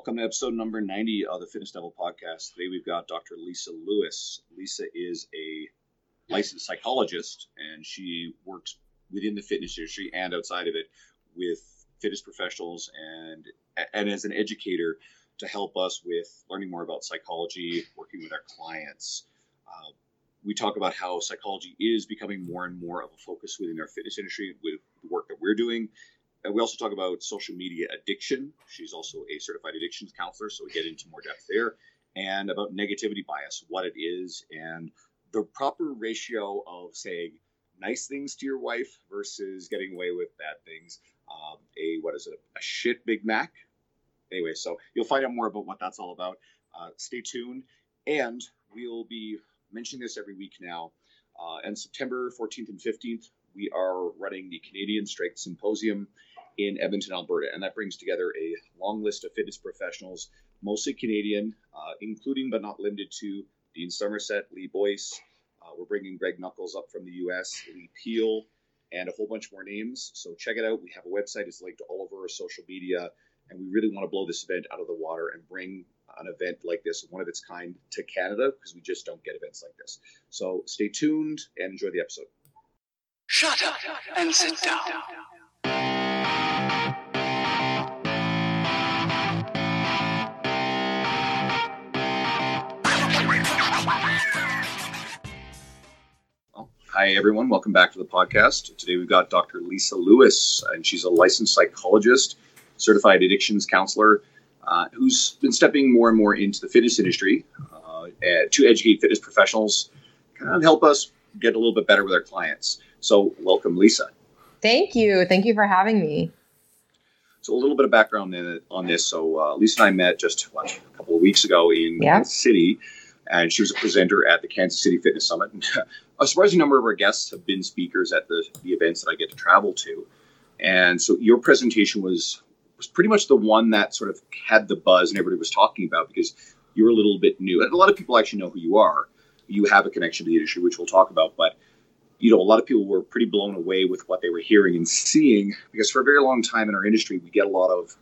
Welcome to episode number 90 of the Fitness Devil podcast. Today we've got Dr. Lisa Lewis. Lisa is a licensed psychologist and she works within the fitness industry and outside of it with fitness professionals and and as an educator to help us with learning more about psychology, working with our clients. Uh, we talk about how psychology is becoming more and more of a focus within our fitness industry with the work that we're doing. And we also talk about social media addiction. She's also a certified addictions counselor, so we get into more depth there. And about negativity bias, what it is, and the proper ratio of saying nice things to your wife versus getting away with bad things. Um, a what is it? A shit Big Mac. Anyway, so you'll find out more about what that's all about. Uh, stay tuned, and we'll be mentioning this every week now. Uh, and September 14th and 15th, we are running the Canadian Strength Symposium in Edmonton, Alberta, and that brings together a long list of fitness professionals, mostly Canadian, uh, including but not limited to Dean Somerset, Lee Boyce. Uh, we're bringing Greg Nuckols up from the U.S., Lee Peel, and a whole bunch more names. So check it out. We have a website. It's linked to all of our social media, and we really want to blow this event out of the water and bring an event like this, one of its kind, to Canada because we just don't get events like this. So stay tuned and enjoy the episode. Shut up and sit down. Hi, everyone. Welcome back to the podcast. Today we've got Dr. Lisa Lewis, and she's a licensed psychologist, certified addictions counselor, uh, who's been stepping more and more into the fitness industry uh, to educate fitness professionals, kind of help us get a little bit better with our clients. So, welcome, Lisa. Thank you. Thank you for having me. So, a little bit of background on this. So, uh, Lisa and I met just what, a couple of weeks ago in yeah. Kansas City, and she was a presenter at the Kansas City Fitness Summit. a surprising number of our guests have been speakers at the, the events that I get to travel to. And so, your presentation was was pretty much the one that sort of had the buzz and everybody was talking about because you're a little bit new. And a lot of people actually know who you are. You have a connection to the industry, which we'll talk about. But you know, a lot of people were pretty blown away with what they were hearing and seeing because for a very long time in our industry, we get a lot of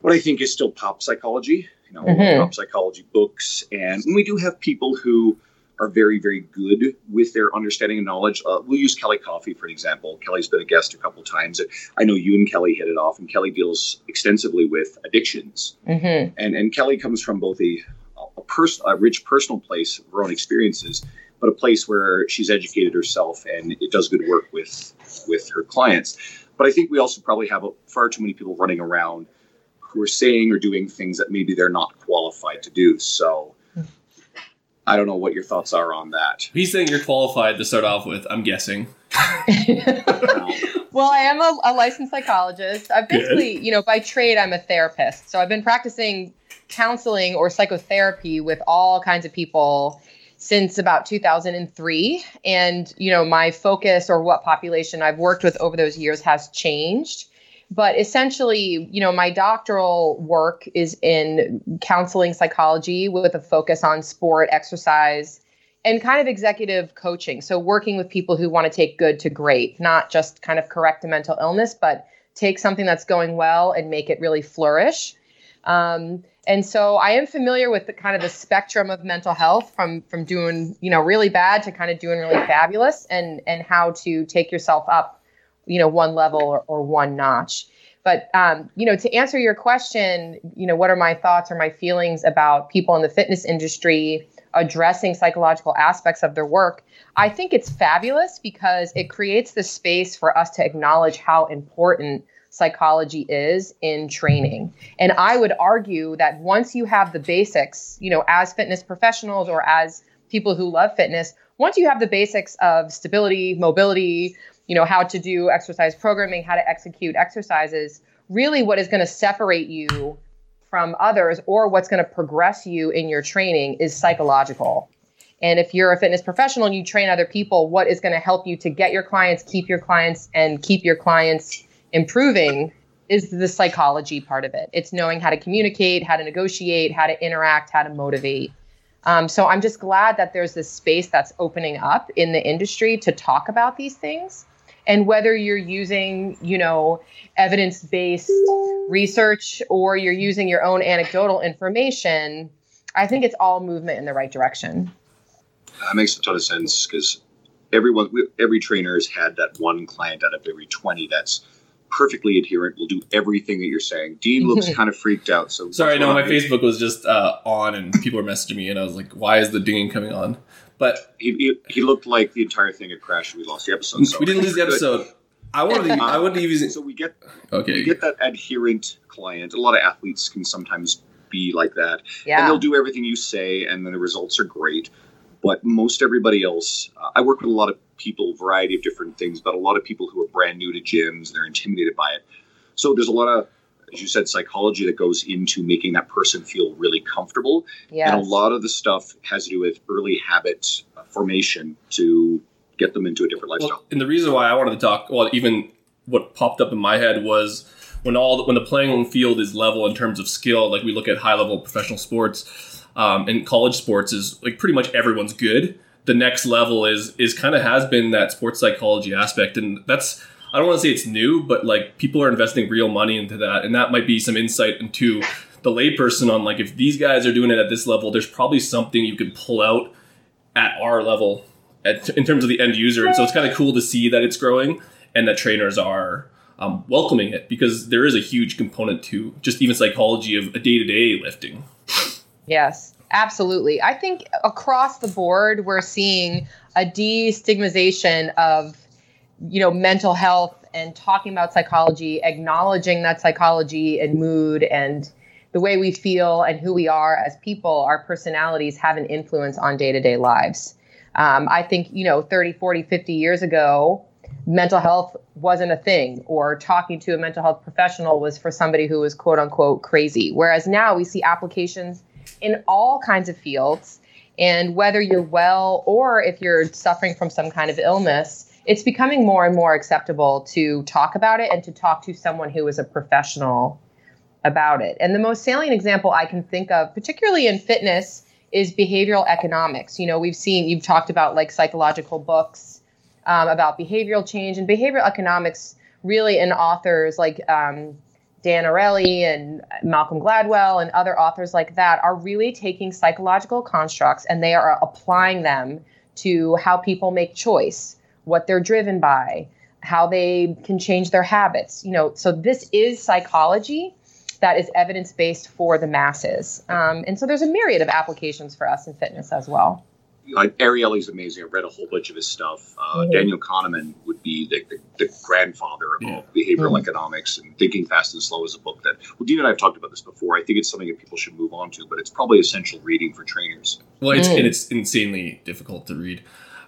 what I think is still pop psychology, you know, mm-hmm. pop psychology books. And we do have people who are very, very good with their understanding and knowledge. Uh, we'll use Kelly Coffey for an example. Kelly's been a guest a couple times. I know you and Kelly hit it off, and Kelly deals extensively with addictions. Mm-hmm. And and Kelly comes from both a a, pers- a rich personal place of her own experiences, but a place where she's educated herself and it does good work with with her clients. But I think we also probably have a, far too many people running around who are saying or doing things that maybe they're not qualified to do. So I don't know what your thoughts are on that. He's saying you're qualified to start off with, I'm guessing. well, I am a, a licensed psychologist. I've basically, Good. you know, by trade, I'm a therapist. So I've been practicing counseling or psychotherapy with all kinds of people since about 2003 and you know my focus or what population i've worked with over those years has changed but essentially, you know, my doctoral work is in counseling psychology with a focus on sport, exercise, and kind of executive coaching. So, working with people who want to take good to great, not just kind of correct a mental illness, but take something that's going well and make it really flourish. Um, and so I am familiar with the kind of the spectrum of mental health from from doing you know really bad to kind of doing really fabulous and and how to take yourself up you know one level or, or one notch. But um, you know to answer your question you know what are my thoughts or my feelings about people in the fitness industry addressing psychological aspects of their work? I think it's fabulous because it creates the space for us to acknowledge how important psychology is in training. And i would argue that once you have the basics you know as fitness professionals or as people who love fitness once you have the basics of stability mobility you know how to do exercise programming how to execute exercises really what is going to separate you from others or what's going to progress you in your training is psychological. And if you're a fitness professional and you train other people what is going to help you to get your clients keep your clients and keep your clients improving is the psychology part of it. It's knowing how to communicate how to negotiate how to interact how to motivate. Um, so i'm just glad that there's this space that's opening up in the industry to talk about these things And whether you're using, you know, evidence based research or you're using your own anecdotal information, I think it's all movement in the right direction. That makes a ton of sense because everyone, every trainer has had that one client out of every 20 that's perfectly adherent, will do everything that you're saying. Dean looks kind of freaked out. So Sorry, no, my Facebook was just uh, on and people were messaging me, and I was like, "Why is the dinging coming on?" But he, he, he looked like the entire thing had crashed. and We lost the episode. So we didn't lose the episode. I wanted to. I wouldn't even. So we get Okay. you get that adherent client. A lot of athletes can sometimes be like that, and they'll do everything you say, and then the results are great. But most everybody else, uh, I work with a lot of people, variety of different things, but a lot of people who are brand new to gyms, they're intimidated by it. So there's a lot of, as you said, psychology that goes into making that person feel really comfortable. Yes. And a lot of the stuff has to do with early habit uh, formation to get them into a different lifestyle. Well, and the reason why I wanted to talk, well, even what popped up in my head was when all when the playing field is level in terms of skill. Like we look at high level professional sports, um, and college sports is like pretty much everyone's good. The next level is is kind of has been that sports psychology aspect, and that's I don't want to say it's new, but like people are investing real money into that, and that might be some insight into the layperson on like if these guys are doing it at this level, there's probably something you can pull out at our level at, in terms of the end user. And so it's kind of cool to see that it's growing and that trainers are um, welcoming it because there is a huge component to just even psychology of a day to day lifting. Yes, absolutely. I think across the board, we're seeing a destigmatization of, you know, mental health and talking about psychology, acknowledging that psychology and mood and the way we feel and who we are as people, our personalities have an influence on day to day lives. Um, I think, you know, 30, 40, 50 years ago, mental health wasn't a thing, or talking to a mental health professional was for somebody who was quote unquote crazy. Whereas now we see applications in all kinds of fields. And whether you're well or if you're suffering from some kind of illness, it's becoming more and more acceptable to talk about it and to talk to someone who is a professional about it. And the most salient example I can think of, particularly in fitness, is behavioral economics. You know, we've seen, you've talked about like psychological books um, about behavioral change and behavioral economics, really, in authors like um, Dan Ariely and Malcolm Gladwell and other authors like that are really taking psychological constructs and they are applying them to how people make choice, what they're driven by, how they can change their habits. You know, so this is psychology that is evidence based for the masses. Um, and so there's a myriad of applications for us in fitness as well. Like Ariely's amazing. I've read a whole bunch of his stuff. Uh, Mhm. Daniel Kahneman would be the, the, the grandfather of Yeah. all behavioral Mhm. economics and Thinking Fast and Slow is a book that well, Dean and I have talked about this before. I think it's something that people should move on to, but it's probably essential reading for trainers. Well, it's Mm. and it's insanely difficult to read.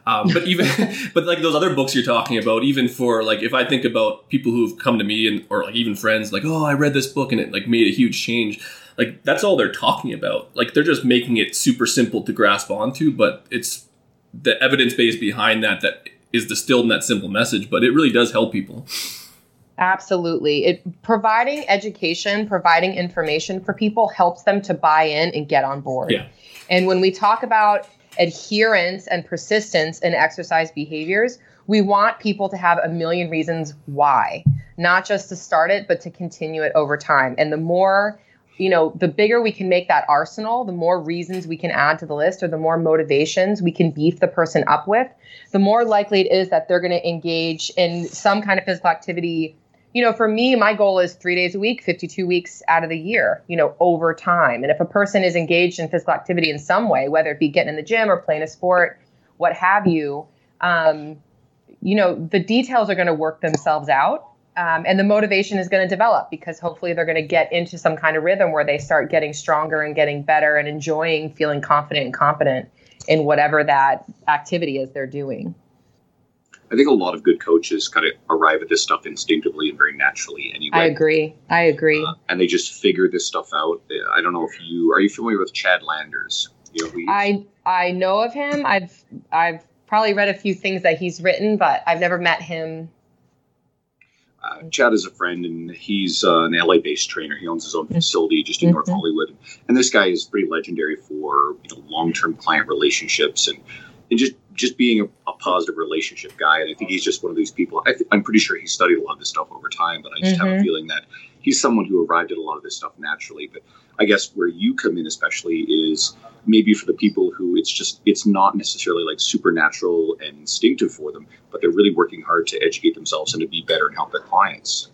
Um, but even but like those other books you're talking about, even for like if I think about people who've come to me and or like even friends, like oh I read this book and it like made a huge change. Like that's all they're talking about. Like they're just making it super simple to grasp onto, but it's the evidence base behind that that is distilled in that simple message. But it really does help people. Absolutely. It providing education, providing information for people helps them to buy in and get on board. Yeah. And when we talk about adherence and persistence in exercise behaviors, we want people to have a million reasons why, not just to start it, but to continue it over time. And the more, you know, the bigger we can make that arsenal, the more reasons we can add to the list or the more motivations we can beef the person up with, the more likely it is that they're going to engage in some kind of physical activity you know, for me, my goal is three days a week, 52 weeks out of the year, you know, over time. And if a person is engaged in physical activity in some way, whether it be getting in the gym or playing a sport, what have you, um, you know, the details are going to work themselves out. Um, and the motivation is going to develop because hopefully they're going to get into some kind of rhythm where they start getting stronger and getting better and enjoying feeling confident and competent in whatever that activity is they're doing. I think a lot of good coaches kind of arrive at this stuff instinctively and very naturally anyway. I agree. I agree. Uh, and they just figure this stuff out. I don't know if you are you familiar with Chad Landers? You know, who he is? I I know of him. I've I've probably read a few things that he's written, but I've never met him. Uh, Chad is a friend, and he's uh, an LA-based trainer. He owns his own facility just in North Mhm. Hollywood, and this guy is pretty legendary for you know long-term client relationships and and just just being a, a, positive relationship guy. And I think he's just one of these people. I am pretty sure he studied a lot of this stuff over time, but I just mm-hmm. have a mm-hmm. feeling that he's someone who arrived at a lot of this stuff naturally. But I guess where you come in, especially, is maybe for the people who it's just it's not necessarily like supernatural and instinctive for them, but they're really working hard to educate themselves and to be better and help their clients.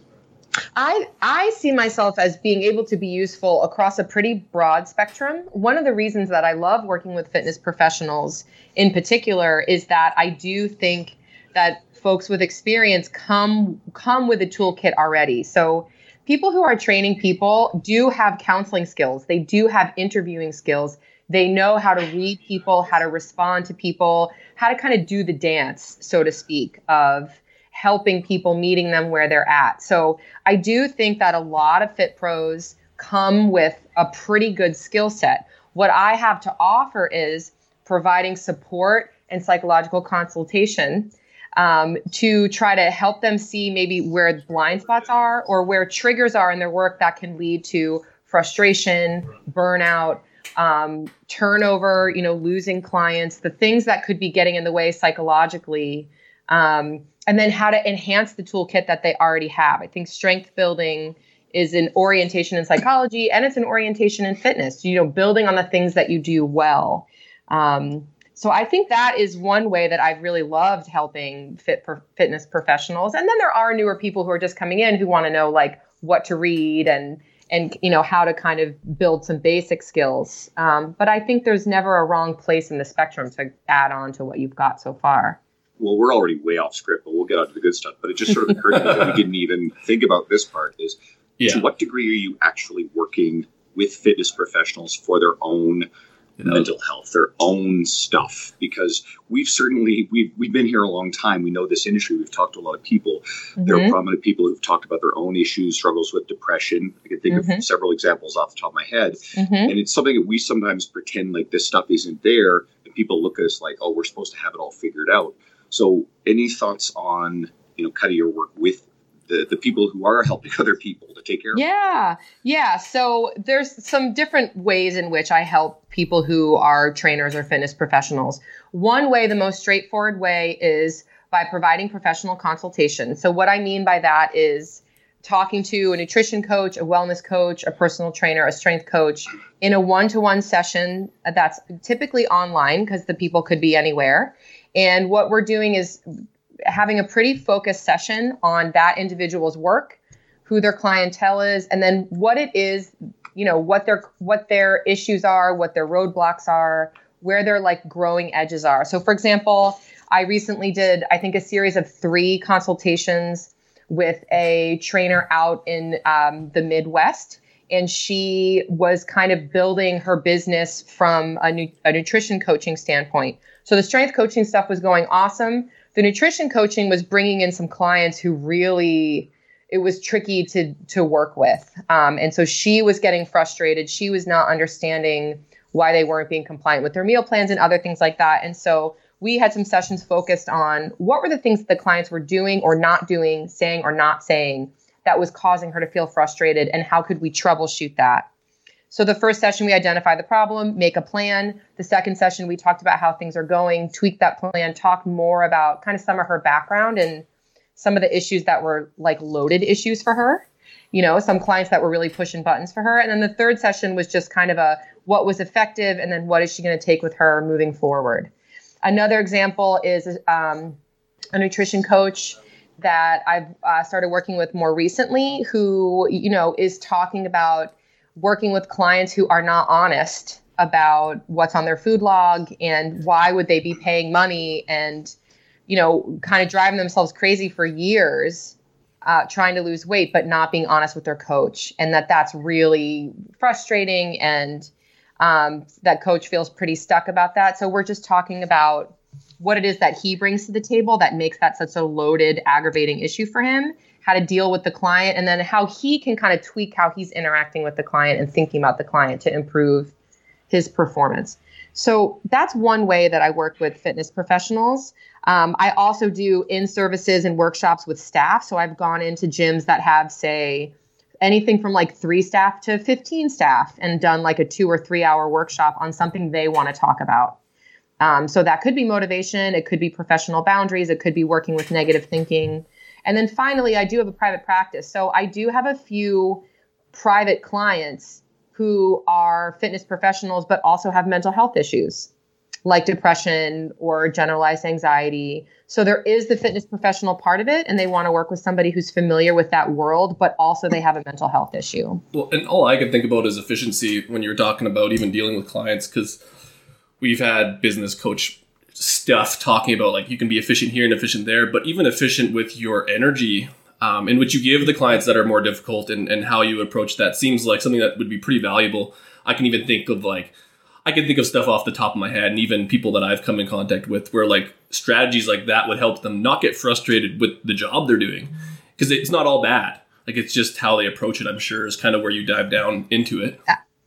I I see myself as being able to be useful across a pretty broad spectrum. One of the reasons that I love working with fitness professionals in particular is that I do think that folks with experience come come with a toolkit already. So people who are training people do have counseling skills. They do have interviewing skills. They know how to read people, how to respond to people, how to kind of do the dance, so to speak, of helping people, meeting them where they're at. So I do think that a lot of fit pros come with a pretty good skill set. What I have to offer is providing support and psychological consultation um, to try to help them see maybe where blind spots are or where triggers are in their work that can lead to frustration, burnout, um, turnover, you know, losing clients, the things that could be getting in the way psychologically um, and then how to enhance the toolkit that they already have. I think strength building is an orientation in psychology and it's an orientation in fitness, you know, building on the things that you do well. Um, so I think that is one way that I've really loved helping fit for fitness professionals. And then there are newer people who are just coming in who want to know like what to read and and you know how to kind of build some basic skills. Um, but I think there's never a wrong place in the spectrum to add on to what you've got so far well, we're already way off script, but we'll get on to the good stuff. But it just sort of occurred to me that we didn't even think about this part is yeah. to what degree are you actually working with fitness professionals for their own you know, mental health, their own stuff? Because we've certainly we've we've been here a long time. We know this industry. We've talked to a lot of people. Mm-hmm. There are mm-hmm. prominent people who've talked about their own issues, struggles with depression. I can think mm-hmm. of several examples off the top of my head. Mm-hmm. And it's something that we sometimes pretend like this stuff isn't there, and people look at us like, oh, we're supposed to have it all figured out so, any thoughts on you know kind of your work with the, the people who are helping other people to take care of? Yeah, yeah. So there's some different ways in which I help people who are trainers or fitness professionals. One way, the most straightforward way, is by providing professional consultation. So what I mean by that is talking to a nutrition coach, a wellness coach, a personal trainer, a strength coach in a one-to-one session that's typically online because the people could be anywhere and what we're doing is having a pretty focused session on that individual's work, who their clientele is, and then what it is, you know, what their what their issues are, what their roadblocks are, where their like growing edges are. So for example, I recently did I think a series of 3 consultations with a trainer out in um, the Midwest and she was kind of building her business from a, nu- a nutrition coaching standpoint. So the strength coaching stuff was going awesome. The nutrition coaching was bringing in some clients who really it was tricky to to work with, um, and so she was getting frustrated. She was not understanding why they weren't being compliant with their meal plans and other things like that. And so we had some sessions focused on what were the things that the clients were doing or not doing, saying or not saying that was causing her to feel frustrated, and how could we troubleshoot that. So the first session, we identify the problem, make a plan. The second session, we talked about how things are going, tweak that plan, talk more about kind of some of her background and some of the issues that were like loaded issues for her. You know, some clients that were really pushing buttons for her. And then the third session was just kind of a what was effective and then what is she going to take with her moving forward. Another example is um, a nutrition coach that I've uh, started working with more recently who, you know, is talking about working with clients who are not honest about what's on their food log and why would they be paying money and you know kind of driving themselves crazy for years uh, trying to lose weight but not being honest with their coach. And that that's really frustrating and um, that coach feels pretty stuck about that. So we're just talking about what it is that he brings to the table that makes that such a loaded aggravating issue for him how to deal with the client, and then how he can kind of tweak how he's interacting with the client and thinking about the client to improve his performance. So that's one way that I work with fitness professionals. Um, I also do in services and workshops with staff. So I've gone into gyms that have, say, anything from like three staff to 15 staff and done like a two or three hour workshop on something they want to talk about. Um, so that could be motivation, it could be professional boundaries, it could be working with negative thinking. And then finally, I do have a private practice. So I do have a few private clients who are fitness professionals, but also have mental health issues like depression or generalized anxiety. So there is the fitness professional part of it, and they want to work with somebody who's familiar with that world, but also they have a mental health issue. Well, and all I can think about is efficiency when you're talking about even dealing with clients, because we've had business coach stuff talking about like you can be efficient here and efficient there, but even efficient with your energy um, in which you give the clients that are more difficult and, and how you approach that seems like something that would be pretty valuable. I can even think of like I can think of stuff off the top of my head, and even people that I've come in contact with, where like strategies like that would help them not get frustrated with the job they're doing, because it's not all bad. Like it's just how they approach it. I'm sure is kind of where you dive down into it.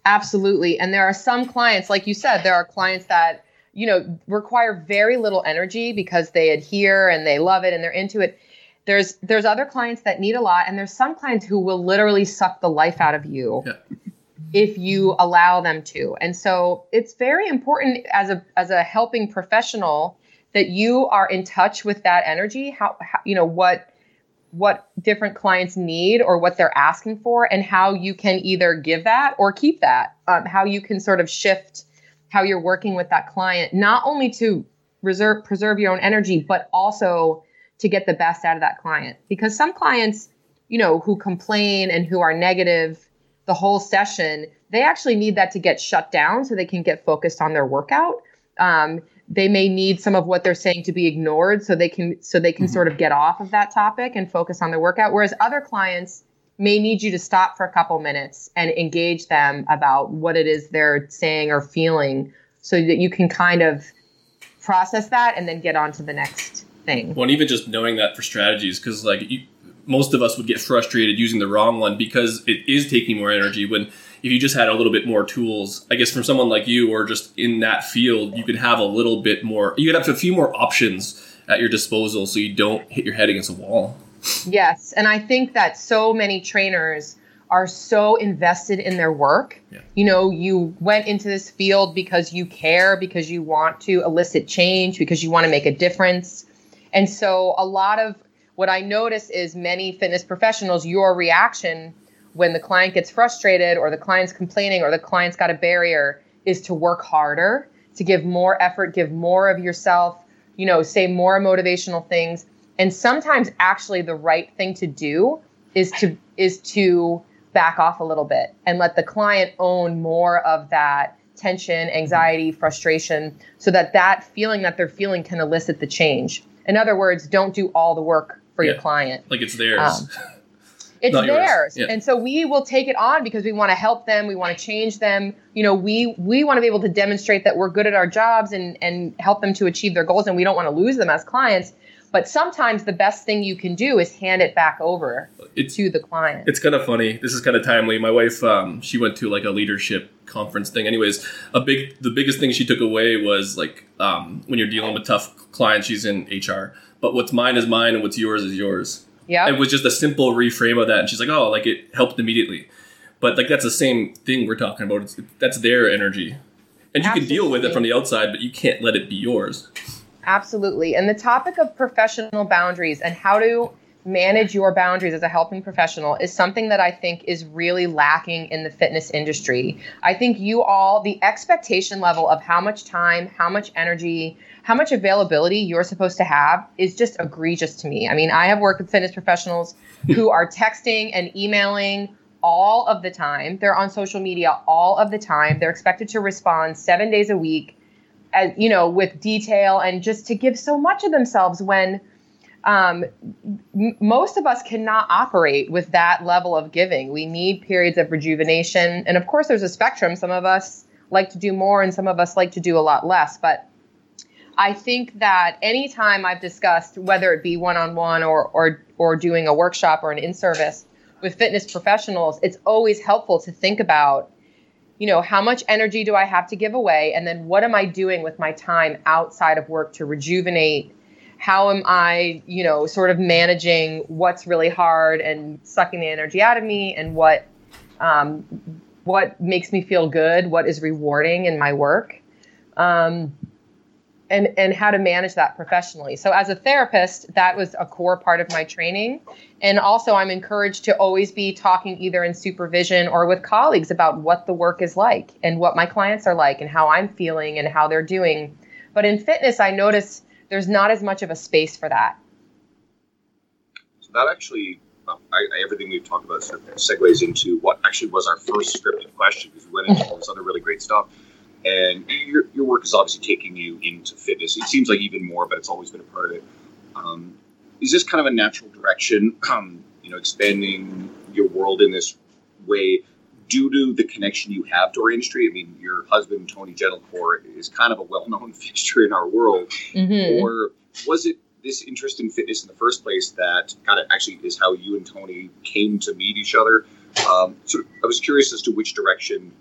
Absolutely, and there are some clients, like you said, there are clients that you know require very little energy because they adhere and they love it and they're into it. There's there's other clients that need a lot, and there's some clients who will literally suck the life out of you. Yeah if you allow them to. And so it's very important as a as a helping professional that you are in touch with that energy, how, how you know what what different clients need or what they're asking for and how you can either give that or keep that um, how you can sort of shift how you're working with that client not only to reserve preserve your own energy but also to get the best out of that client because some clients you know who complain and who are negative the whole session, they actually need that to get shut down so they can get focused on their workout. Um, they may need some of what they're saying to be ignored so they can so they can mm-hmm. sort of get off of that topic and focus on their workout. Whereas other clients may need you to stop for a couple minutes and engage them about what it is they're saying or feeling so that you can kind of process that and then get on to the next thing. Well, and even just knowing that for strategies, because like you, most of us would get frustrated using the wrong one because it is taking more energy when if you just had a little bit more tools i guess from someone like you or just in that field you could have a little bit more you could have a few more options at your disposal so you don't hit your head against a wall yes and i think that so many trainers are so invested in their work yeah. you know you went into this field because you care because you want to elicit change because you want to make a difference and so a lot of what I notice is many fitness professionals, your reaction when the client gets frustrated or the client's complaining or the client's got a barrier is to work harder, to give more effort, give more of yourself, you know, say more motivational things. And sometimes actually the right thing to do is to is to back off a little bit and let the client own more of that tension, anxiety, frustration so that that feeling that they're feeling can elicit the change. In other words, don't do all the work for yeah. your client. Like it's theirs. Um, it's theirs. Yeah. And so we will take it on because we want to help them, we want to change them. You know, we we want to be able to demonstrate that we're good at our jobs and and help them to achieve their goals and we don't want to lose them as clients. But sometimes the best thing you can do is hand it back over it's, to the client. It's kind of funny. This is kind of timely. My wife, um, she went to like a leadership conference thing. Anyways, a big, the biggest thing she took away was like um, when you're dealing with tough clients. She's in HR but what's mine is mine and what's yours is yours. Yeah. It was just a simple reframe of that. And she's like, oh, like it helped immediately. But like that's the same thing we're talking about. It's, that's their energy. And you Absolutely. can deal with it from the outside, but you can't let it be yours. Absolutely. And the topic of professional boundaries and how to manage your boundaries as a helping professional is something that I think is really lacking in the fitness industry. I think you all, the expectation level of how much time, how much energy, how much availability you're supposed to have is just egregious to me. I mean, I have worked with fitness professionals who are texting and emailing all of the time. They're on social media all of the time. They're expected to respond 7 days a week as you know with detail and just to give so much of themselves when um, m- most of us cannot operate with that level of giving. We need periods of rejuvenation. And of course, there's a spectrum. Some of us like to do more and some of us like to do a lot less. But I think that anytime I've discussed whether it be one-on-one or or or doing a workshop or an in-service with fitness professionals, it's always helpful to think about, you know, how much energy do I have to give away and then what am I doing with my time outside of work to rejuvenate? How am I, you know, sort of managing what's really hard and sucking the energy out of me and what um, what makes me feel good, what is rewarding in my work. Um, and and how to manage that professionally. So as a therapist, that was a core part of my training. And also I'm encouraged to always be talking either in supervision or with colleagues about what the work is like and what my clients are like and how I'm feeling and how they're doing. But in fitness, I notice there's not as much of a space for that. So that actually um, I, everything we've talked about segues into what actually was our first scripted question because we went into all this other really great stuff. And your, your work is obviously taking you into fitness. It seems like even more, but it's always been a part of it. Um, is this kind of a natural direction, um, you know, expanding your world in this way due to the connection you have to our industry? I mean, your husband, Tony Gentilcore, is kind of a well known fixture in our world. Mm-hmm. Or was it this interest in fitness in the first place that kind of actually is how you and Tony came to meet each other? Um, so I was curious as to which direction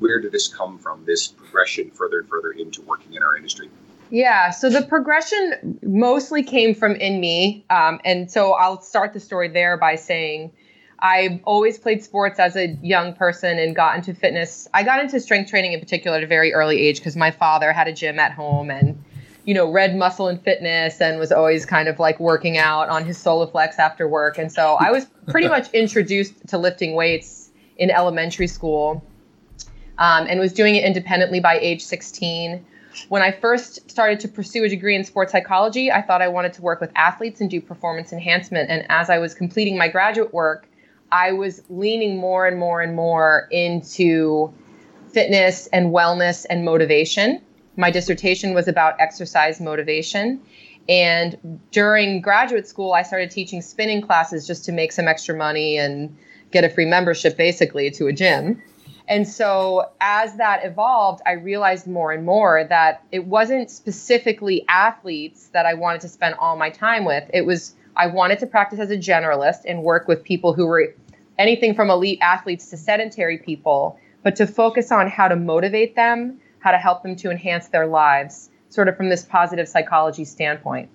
where did this come from, this progression further and further into working in our industry? Yeah, so the progression mostly came from in me. Um, and so I'll start the story there by saying I always played sports as a young person and got into fitness. I got into strength training in particular at a very early age because my father had a gym at home and, you know, read Muscle and Fitness and was always kind of like working out on his Soloflex after work. And so I was pretty much introduced to lifting weights in elementary school um, and was doing it independently by age 16. When I first started to pursue a degree in sports psychology, I thought I wanted to work with athletes and do performance enhancement. And as I was completing my graduate work, I was leaning more and more and more into fitness and wellness and motivation. My dissertation was about exercise motivation. And during graduate school, I started teaching spinning classes just to make some extra money and get a free membership basically to a gym. And so as that evolved, I realized more and more that it wasn't specifically athletes that I wanted to spend all my time with. It was I wanted to practice as a generalist and work with people who were anything from elite athletes to sedentary people, but to focus on how to motivate them, how to help them to enhance their lives, sort of from this positive psychology standpoint.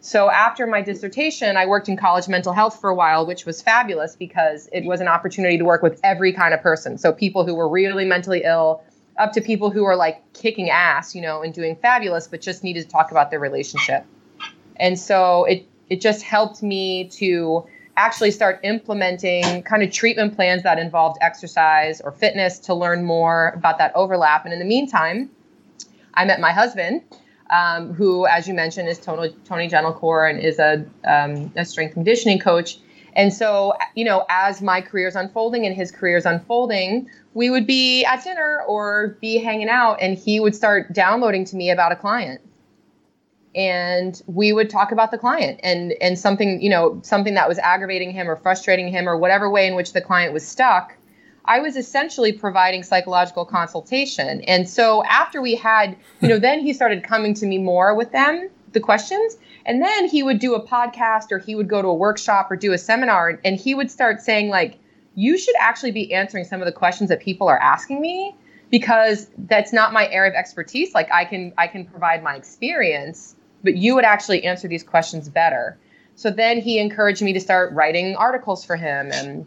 So after my dissertation, I worked in college mental health for a while, which was fabulous because it was an opportunity to work with every kind of person. So people who were really mentally ill, up to people who are like kicking ass, you know, and doing fabulous, but just needed to talk about their relationship. And so it it just helped me to actually start implementing kind of treatment plans that involved exercise or fitness to learn more about that overlap. And in the meantime, I met my husband um, who, as you mentioned, is Tony, Tony Gentilcore and is a, um, a strength conditioning coach. And so, you know, as my career is unfolding and his career is unfolding, we would be at dinner or be hanging out, and he would start downloading to me about a client. And we would talk about the client and and something, you know, something that was aggravating him or frustrating him or whatever way in which the client was stuck I was essentially providing psychological consultation. And so after we had, you know, hmm. then he started coming to me more with them, the questions. And then he would do a podcast or he would go to a workshop or do a seminar and he would start saying, like, you should actually be answering some of the questions that people are asking me because that's not my area of expertise. Like I can I can provide my experience, but you would actually answer these questions better. So then he encouraged me to start writing articles for him and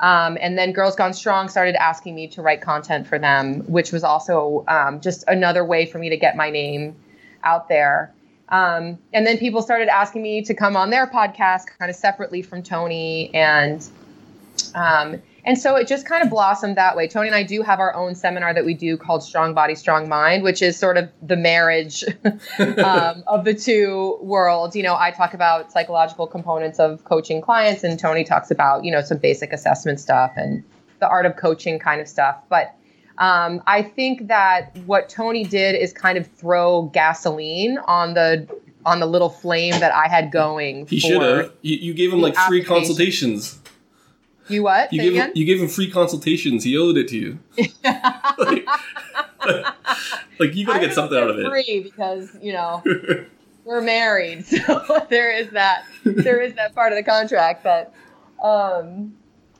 um, and then Girls Gone Strong started asking me to write content for them, which was also um, just another way for me to get my name out there. Um, and then people started asking me to come on their podcast kind of separately from Tony. And um, and so it just kind of blossomed that way. Tony and I do have our own seminar that we do called Strong Body, Strong Mind, which is sort of the marriage um, of the two worlds. You know, I talk about psychological components of coaching clients, and Tony talks about, you know, some basic assessment stuff and the art of coaching kind of stuff. But um, I think that what Tony did is kind of throw gasoline on the on the little flame that I had going. He should have. You, you, gave him like free consultations. You what? You gave him, you gave him free consultations. He owed it to you. like, like, you got to get something out of it. Free because you know we're married, so there is that. There is that part of the contract that. Um,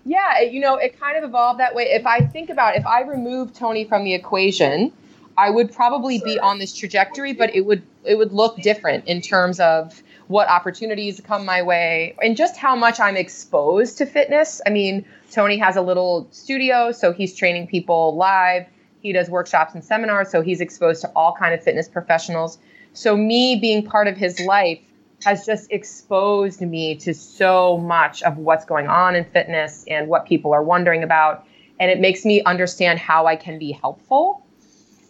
yeah, you know, it kind of evolved that way. If I think about if I remove Tony from the equation, I would probably be on this trajectory, but it would it would look different in terms of what opportunities come my way, and just how much I'm exposed to fitness. I mean, Tony has a little studio, so he's training people live. He does workshops and seminars, so he's exposed to all kind of fitness professionals. So me being part of his life has just exposed me to so much of what's going on in fitness and what people are wondering about. And it makes me understand how I can be helpful.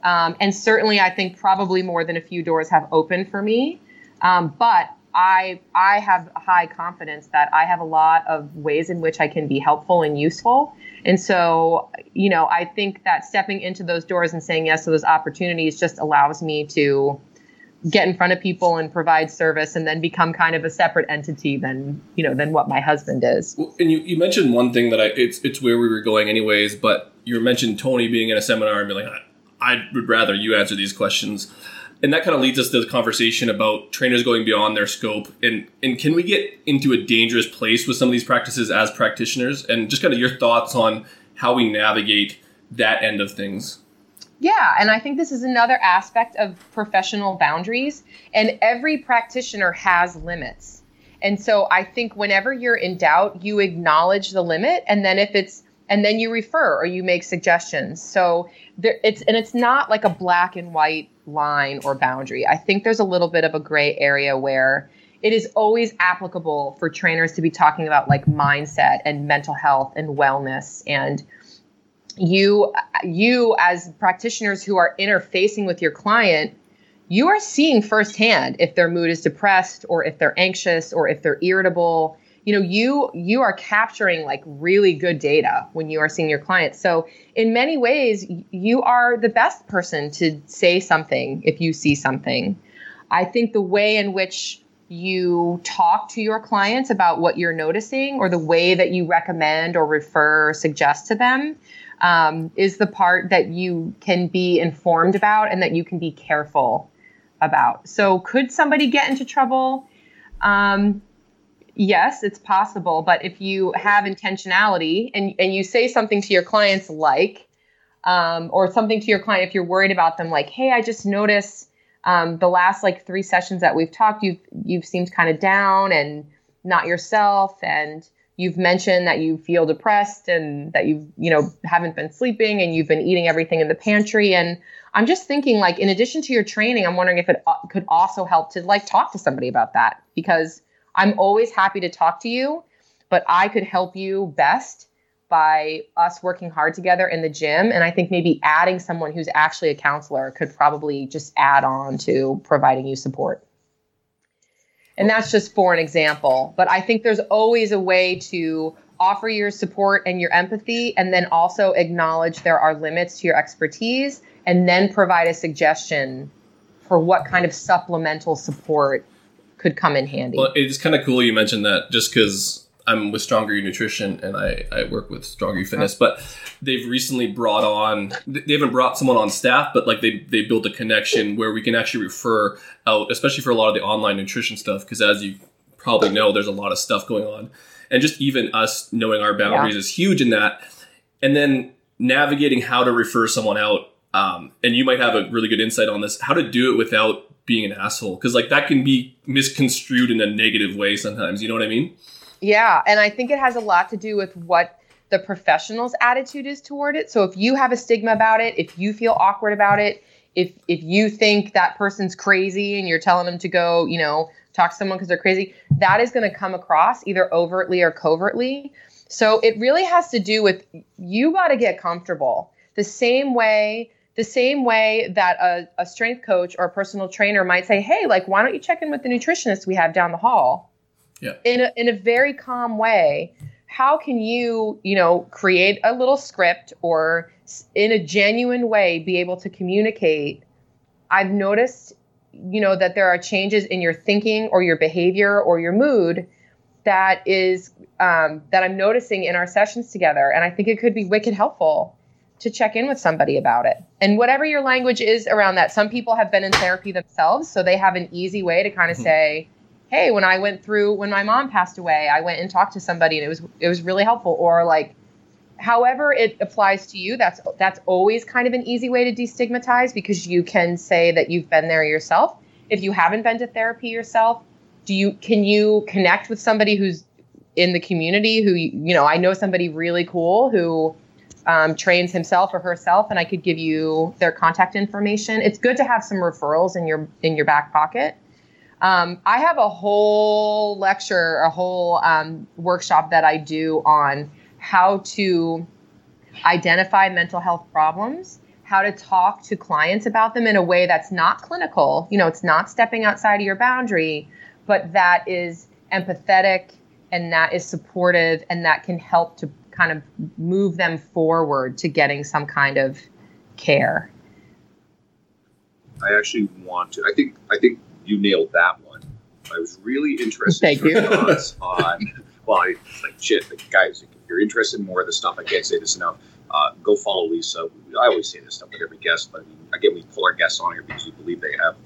Um, and certainly, I think probably more than a few doors have opened for me. Um, but I I have high confidence that I have a lot of ways in which I can be helpful and useful. And so, you know, I think that stepping into those doors and saying yes to those opportunities just allows me to get in front of people and provide service and then become kind of a separate entity than you know than what my husband is and you, you mentioned one thing that i it's it's where we were going anyways but you mentioned tony being in a seminar and being like i would rather you answer these questions and that kind of leads us to the conversation about trainers going beyond their scope and and can we get into a dangerous place with some of these practices as practitioners and just kind of your thoughts on how we navigate that end of things yeah, and I think this is another aspect of professional boundaries. And every practitioner has limits. And so I think whenever you're in doubt, you acknowledge the limit. And then if it's, and then you refer or you make suggestions. So there, it's, and it's not like a black and white line or boundary. I think there's a little bit of a gray area where it is always applicable for trainers to be talking about like mindset and mental health and wellness and you you as practitioners who are interfacing with your client you are seeing firsthand if their mood is depressed or if they're anxious or if they're irritable you know you you are capturing like really good data when you are seeing your clients so in many ways you are the best person to say something if you see something i think the way in which you talk to your clients about what you're noticing or the way that you recommend or refer or suggest to them um, is the part that you can be informed about and that you can be careful about. So, could somebody get into trouble? Um, yes, it's possible. But if you have intentionality and, and you say something to your clients like, um, or something to your client if you're worried about them, like, hey, I just noticed um, the last like three sessions that we've talked, you've you've seemed kind of down and not yourself, and you've mentioned that you feel depressed and that you you know haven't been sleeping and you've been eating everything in the pantry and i'm just thinking like in addition to your training i'm wondering if it uh, could also help to like talk to somebody about that because i'm always happy to talk to you but i could help you best by us working hard together in the gym and i think maybe adding someone who's actually a counselor could probably just add on to providing you support and that's just for an example. But I think there's always a way to offer your support and your empathy, and then also acknowledge there are limits to your expertise, and then provide a suggestion for what kind of supplemental support could come in handy. Well, it's kind of cool you mentioned that just because I'm with Stronger Nutrition and I, I work with Stronger You Fitness, but they've recently brought on they haven't brought someone on staff, but like they they built a connection where we can actually refer out, especially for a lot of the online nutrition stuff, because as you probably know, there's a lot of stuff going on, and just even us knowing our boundaries yeah. is huge in that, and then navigating how to refer someone out. Um, and you might have a really good insight on this, how to do it without being an asshole, because like that can be misconstrued in a negative way sometimes. You know what I mean? Yeah, and I think it has a lot to do with what the professional's attitude is toward it. So if you have a stigma about it, if you feel awkward about it, if if you think that person's crazy and you're telling them to go, you know, talk to someone because they're crazy, that is going to come across either overtly or covertly. So it really has to do with you got to get comfortable. The same way the same way that a, a strength coach or a personal trainer might say, "Hey, like why don't you check in with the nutritionist we have down the hall?" yeah. in a, in a very calm way how can you you know create a little script or in a genuine way be able to communicate i've noticed you know that there are changes in your thinking or your behavior or your mood that is um, that i'm noticing in our sessions together and i think it could be wicked helpful to check in with somebody about it and whatever your language is around that some people have been in therapy themselves so they have an easy way to kind of mm-hmm. say hey, when I went through when my mom passed away, I went and talked to somebody and it was it was really helpful. Or like however it applies to you, that's that's always kind of an easy way to destigmatize because you can say that you've been there yourself. If you haven't been to therapy yourself, do you can you connect with somebody who's in the community who you know, I know somebody really cool who um, trains himself or herself, and I could give you their contact information. It's good to have some referrals in your in your back pocket. Um, I have a whole lecture, a whole um, workshop that I do on how to identify mental health problems, how to talk to clients about them in a way that's not clinical. You know, it's not stepping outside of your boundary, but that is empathetic and that is supportive and that can help to kind of move them forward to getting some kind of care. I actually want to. I think. I think you nailed that one. I was really interested. Thank in your you. thoughts on. Well, I like shit, like, guys. If you're interested in more of this stuff, I can't say this enough. Uh, go follow Lisa. I always say this stuff with every guest, but I mean, again, we pull our guests on here because we believe they have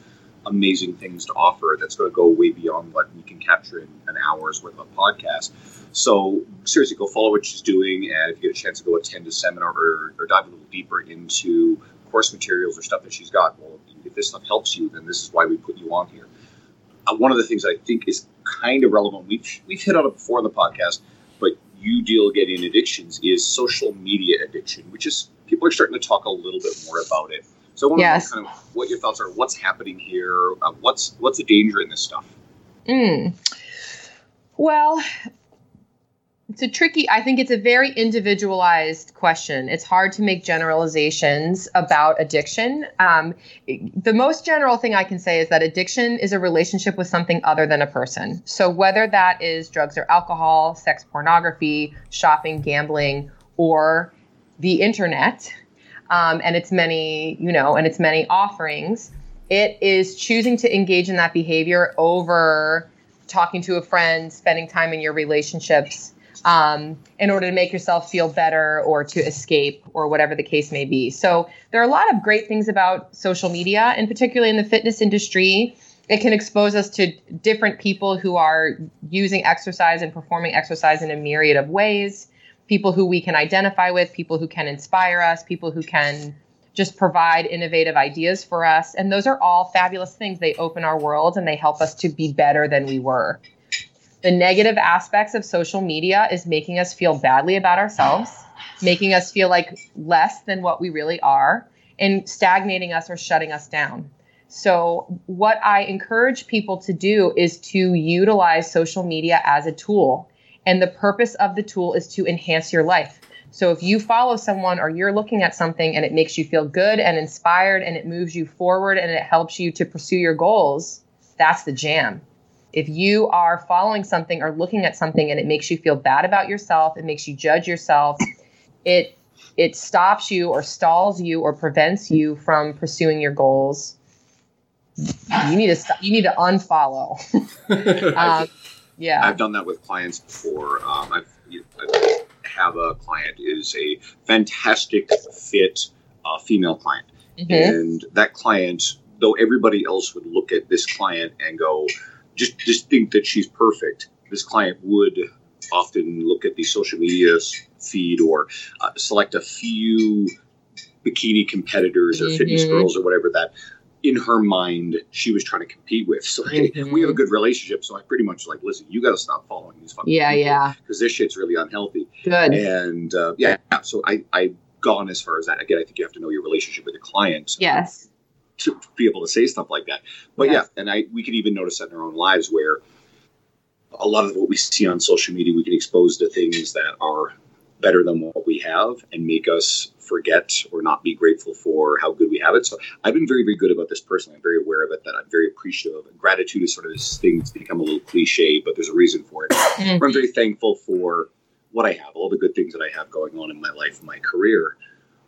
amazing things to offer that's going to go way beyond what we can capture in an hour's worth of a podcast. So seriously, go follow what she's doing, and if you get a chance to go attend a seminar or, or dive a little deeper into course materials or stuff that she's got, well, if this stuff helps you, then this is why we put you on here. Uh, one of the things I think is kind of relevant, we've we've hit on it before in the podcast, but you deal getting addictions is social media addiction, which is people are starting to talk a little bit more about it. So I want Yes. to know kind of what your thoughts are. What's happening here? Uh, what's what's the danger in this stuff? Mm. Well, it's a tricky, I think it's a very individualized question. It's hard to make generalizations about addiction. Um, the most general thing I can say is that addiction is a relationship with something other than a person. So, whether that is drugs or alcohol, sex, pornography, shopping, gambling, or the internet, um, and its many, you know, and its many offerings, it is choosing to engage in that behavior over talking to a friend, spending time in your relationships um, in order to make yourself feel better or to escape or whatever the case may be. So there are a lot of great things about social media, and particularly in the fitness industry. It can expose us to different people who are using exercise and performing exercise in a myriad of ways. People who we can identify with, people who can inspire us, people who can just provide innovative ideas for us. And those are all fabulous things. They open our worlds and they help us to be better than we were. The negative aspects of social media is making us feel badly about ourselves, making us feel like less than what we really are, and stagnating us or shutting us down. So, what I encourage people to do is to utilize social media as a tool. And the purpose of the tool is to enhance your life. So if you follow someone or you're looking at something and it makes you feel good and inspired and it moves you forward and it helps you to pursue your goals, that's the jam. If you are following something or looking at something and it makes you feel bad about yourself, it makes you judge yourself, it it stops you or stalls you or prevents you from pursuing your goals. You need to stop, you need to unfollow. um, yeah. I've done that with clients before. Um, I've you I have a client is a fantastic fit uh, female client, Mhm. and that client, though everybody else would look at this client and go, just just think that she's perfect. This client would often look at the social media feed or uh, select a few bikini competitors or fitness Mhm. girls or whatever that in her mind she was trying to compete with. So hey, Mhm. we have a good relationship. So I pretty much like, listen, you got to stop following these fucking Yeah, yeah. because this shit's really unhealthy. Good. And uh, yeah, so I I've gone as far as that. Again, I think you have to know your relationship with the client Yes. to be able to say stuff like that. But Yes. yeah, and I we can even notice that in our own lives where a lot of what we see on social media, we can expose to things that are better than what we have and make us forget or not be grateful for how good we have it. So I've been very, very good about this personally. I'm very aware of it, that I'm very appreciative of it. Gratitude is sort of this thing that's become a little cliche, but there's a reason for it. Mhm. I'm very thankful for what I have, all the good things that I have going on in my life my career.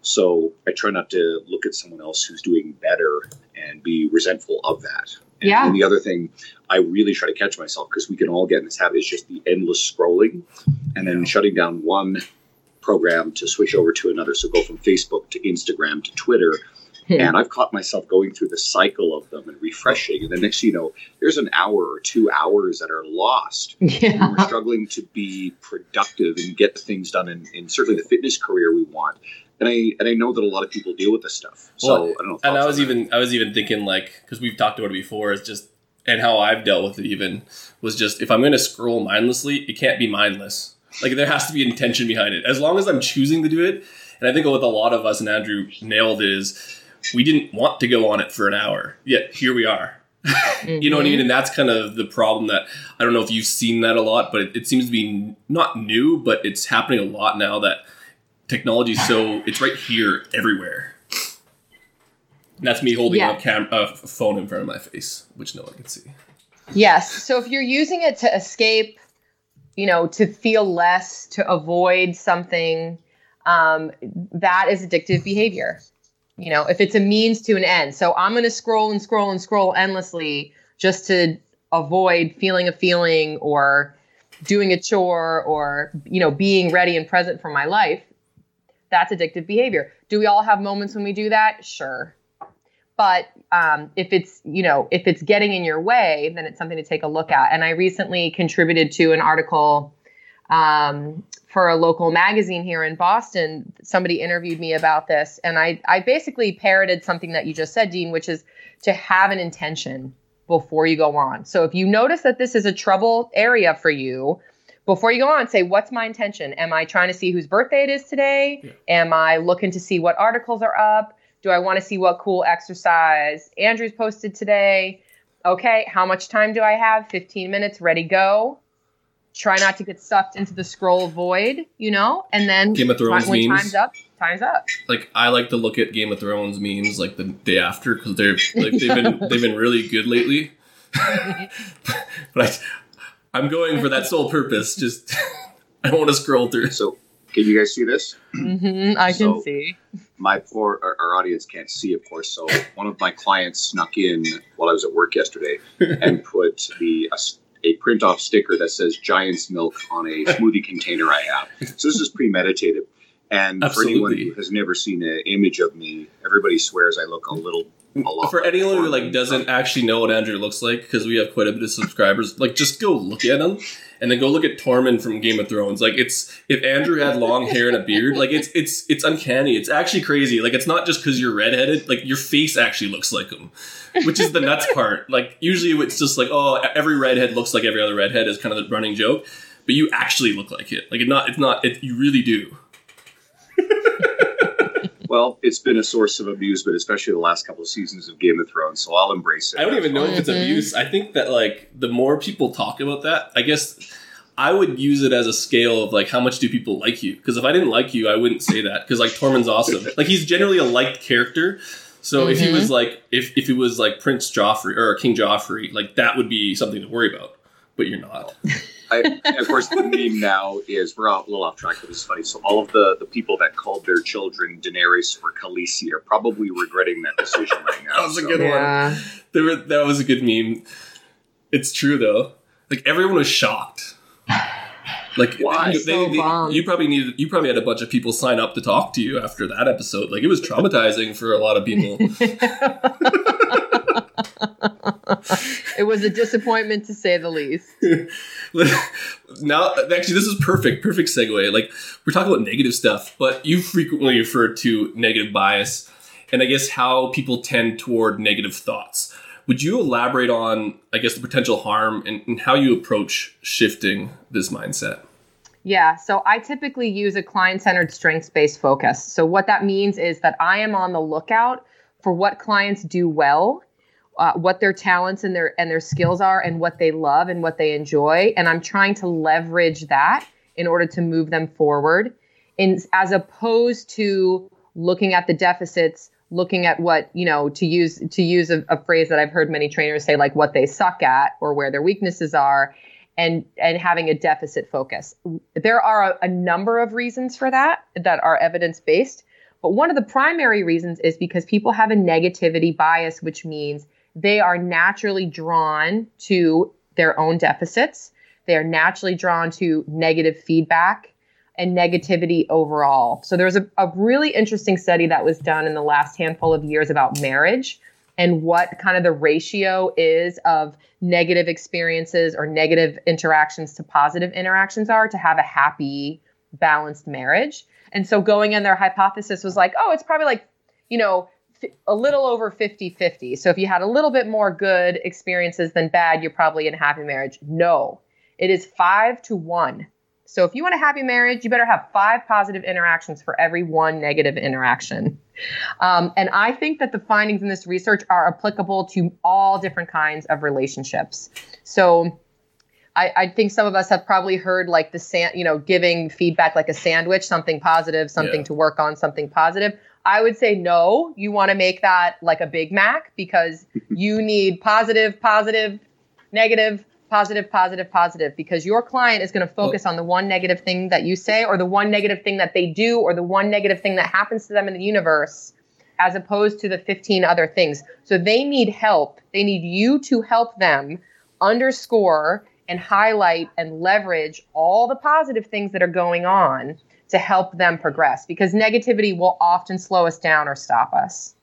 So I try not to look at someone else who's doing better and be resentful of that. And, Yeah. and the other thing I really try to catch myself because we can all get in this habit is just the endless scrolling and then shutting down one program to switch over to another. So go from Facebook to Instagram to Twitter. Hmm. And I've caught myself going through the cycle of them and refreshing. And the next, you know, there's an hour or two hours that are lost Yeah. we're struggling to be productive and get the things done in, in certainly the fitness career we want. And I and I know that a lot of people deal with this stuff. So Well, I don't know. and I was even I was even thinking like because we've talked about it before. It's just and how I've dealt with it even was just if I'm going to scroll mindlessly, it can't be mindless. Like there has to be intention behind it. As long as I'm choosing to do it, And I think what a lot of us and Andrew nailed is we didn't want to go on it for an hour, yet here we are. you know what I mean? Mm-hmm. And that's kind of the problem that I don't know if you've seen that a lot, but it, it seems to be not new, but it's happening a lot now that technology is so it's right here everywhere. And that's me holding Yeah. a, cam- a phone in front of my face, which no one can see. Yes. So if you're using it to escape, you know, to feel less, to avoid something, um, that is addictive behavior. You know, if it's a means to an end. So I'm going to scroll and scroll and scroll endlessly just to avoid feeling a feeling or doing a chore or, you know, being ready and present for my life. That's addictive behavior. Do we all have moments when we do that? Sure but um, if it's you know if it's getting in your way then it's something to take a look at. And i recently contributed to an article um, for a local magazine here in boston. Somebody interviewed me about this and i i basically parroted something that you just said dean which is to have an intention before you go on. So if you notice that this is a trouble area for you before you go on say what's my intention? Am i trying to see whose birthday it is today? Am i looking to see what articles are up do I want to see what cool exercise Andrew's posted today? Okay, how much time do I have? 15 minutes, ready, go. Try not to get sucked into the scroll void, you know? And then Game of Thrones when memes. time's up, time's up. Like I like to look at Game of Thrones memes like the day after because they're like they've been they've been really good lately. but I, I'm going for that sole purpose. Just I don't want to scroll through. So, can you guys see this? hmm I can see. My poor, our, audience can't see, of course. So, one of my clients snuck in while I was at work yesterday and put the a, a print-off sticker that says "Giant's Milk" on a smoothie container I have. So this is premeditated. And for anyone who has never seen an image of me, everybody swears I look a little, a lot. For like anyone who like doesn't actually know what Andrew looks like, because we have quite a bit of subscribers, like just go look at him, and then go look at Tormund from Game of Thrones. Like it's if Andrew had long hair and a beard, like it's it's it's uncanny. It's actually crazy. Like it's not just because you're redheaded. Like your face actually looks like him, which is the nuts part. Like usually it's just like oh every redhead looks like every other redhead is kind of the running joke, but you actually look like it. Like it not it's not it, you really do. Well, it's been a source of amusement, especially the last couple of seasons of Game of Thrones. So I'll embrace it. I don't even know if it's abuse. I think that like the more people talk about that, I guess I would use it as a scale of like how much do people like you? Because if I didn't like you, I wouldn't say that. Because like Tormund's awesome. Like he's generally a liked character. So if he mm-hmm. was like if if he was like Prince Joffrey or King Joffrey, like that would be something to worry about. But you're not. I, of course, the meme now is we're off, a little off track, but it's funny. So all of the, the people that called their children Daenerys or Khaleesi are probably regretting that decision right now. That was a So- good one. Yeah. There were, that was a good meme. It's true though. Like everyone was shocked. Like Why? you, So bummed. you probably needed you probably had a bunch of people sign up to talk to you after that episode. Like it was traumatizing for a lot of people. it was a disappointment to say the least. now actually this is perfect, perfect segue. Like we're talking about negative stuff, but you frequently refer to negative bias and I guess how people tend toward negative thoughts. Would you elaborate on, I guess, the potential harm and, and how you approach shifting this mindset? Yeah, so I typically use a client centered strengths based focus. So, what that means is that I am on the lookout for what clients do well. Uh, what their talents and their and their skills are and what they love and what they enjoy. And i'm trying to leverage that in order to move them forward in as opposed to looking at the deficits looking at what you know to use to use a, a phrase that i've heard many trainers say like what they suck at or where their weaknesses are and and having a deficit focus. There are a, a number of reasons for that that are evidence based but one of the primary reasons is because people have a negativity bias which means they are naturally drawn to their own deficits they are naturally drawn to negative feedback and negativity overall. So there's a, a really interesting study that was done in the last handful of years about marriage and what kind of the ratio is of negative experiences or negative interactions to positive interactions are to have a happy, balanced marriage. And so going in, their hypothesis was like, oh, it's probably like, you know, a little over 50 50. So if you had a little bit more good experiences than bad, you're probably in a happy marriage. No, it is five to one. So if you want a happy marriage, you better have five positive interactions for every one negative interaction. Um, and I think that the findings in this research are applicable to all different kinds of relationships. So I, I, think some of us have probably heard like the sand, you know, giving feedback like a sandwich, something positive, something Yeah. to work on, something positive. I would say no, you want to make that like a Big Mac because you need positive, positive, negative, positive, positive, positive, because your client is going to focus on the one negative thing that you say or the one negative thing that they do or the one negative thing that happens to them in the universe as opposed to the 15 other things. So they need help. They need you to help them underscore and highlight and leverage all the positive things that are going on to help them progress because negativity will often slow us down or stop us.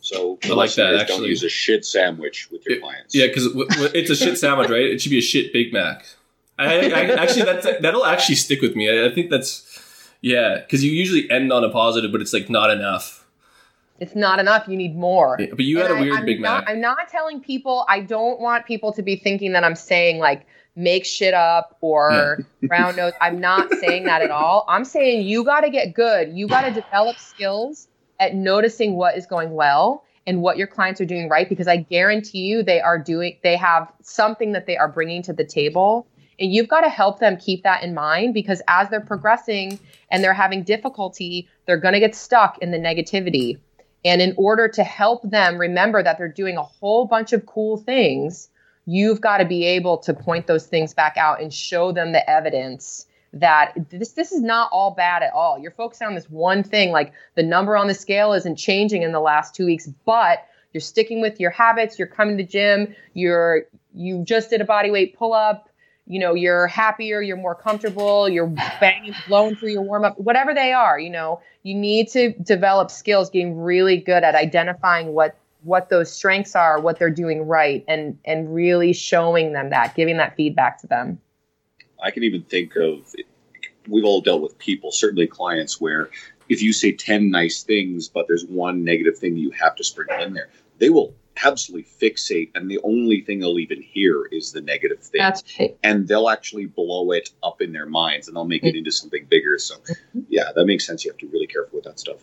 So I like that, actually. Don't use a shit sandwich with your It- clients. Yeah, because w- w- it's a shit sandwich, right? It should be a shit Big Mac. I, I actually that's that'll actually stick with me. I, I think that's yeah, because you usually end on a positive, but it's like not enough. It's not enough. You need more. Yeah, But you had a weird I'm Big not, Mac. I'm not telling people. I don't want people to be thinking that I'm saying like make shit up or brown nose. I'm not saying that at all. I'm saying you got to get good. You got to develop skills at noticing what is going well and what your clients are doing right because I guarantee you they are doing. They have something that they are bringing to the table. And you've got to help them keep that in mind because as they're progressing and they're having difficulty, they're going to get stuck in the negativity. And in order to help them remember that they're doing a whole bunch of cool things, you've got to be able to point those things back out and show them the evidence that this this is not all bad at all. You're focusing on this one thing, like the number on the scale isn't changing in the last two weeks, but you're sticking with your habits. You're coming to gym. You're you just did a body weight pull up. You know you're happier. You're more comfortable. You're banging, blowing through your warm up. Whatever they are, you know you need to develop skills getting really good at identifying what what those strengths are what they're doing right and and really showing them that giving that feedback to them I can even think of we've all dealt with people, certainly clients, where if you say 10 nice things, but there's one negative thing you have to sprinkle in there, they will absolutely fixate. And the only thing they'll even hear is the negative thing. that's and they'll actually blow it up in their minds and they'll make it mm-hmm. into something bigger. So, yeah, that makes sense. You have to be really careful with that stuff.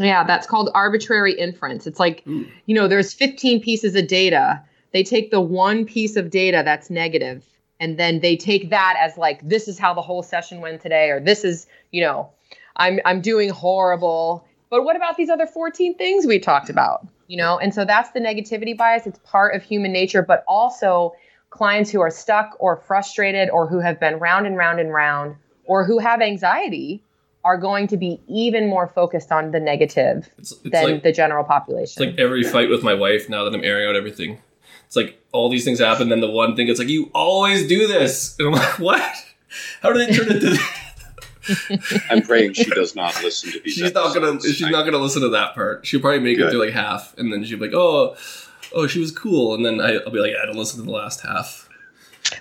Yeah that's called arbitrary inference. It's like Ooh. you know there's 15 pieces of data. They take the one piece of data that's negative and then they take that as like this is how the whole session went today or this is you know i'm i'm doing horrible. But what about these other 14 things we talked about? You know and so that's the negativity bias. It's part of human nature but also clients who are stuck or frustrated or who have been round and round and round or who have anxiety are going to be even more focused on the negative It's, it's than like the general population. it's like every fight with my wife now that I'm airing out everything. It's like all these things happen, then the one thing it's like you always do this, and I'm like, what? How do they turn it to? I'm praying she does not listen to these. she's not gonna. She's I- not gonna listen to that part. She'll probably make it Good. through like half, and then she'll be like, oh, oh, she was cool, and then I, I'll be like, I don't listen to the last half.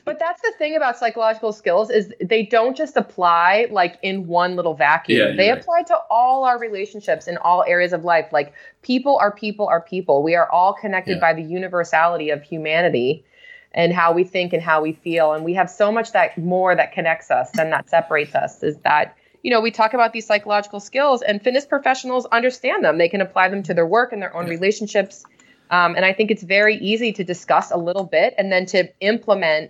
But that's the thing about psychological skills is they don't just apply like in one little vacuum. Yeah, they right. apply to all our relationships in all areas of life. Like people are people are people. We are all connected Yeah. by the universality of humanity and how we think and how we feel and we have so much that more that connects us than that separates us is that you know we talk about these psychological skills and fitness professionals understand them they can apply them to their work and their own Yeah. relationships um, and i think it's very easy to discuss a little bit and then to implement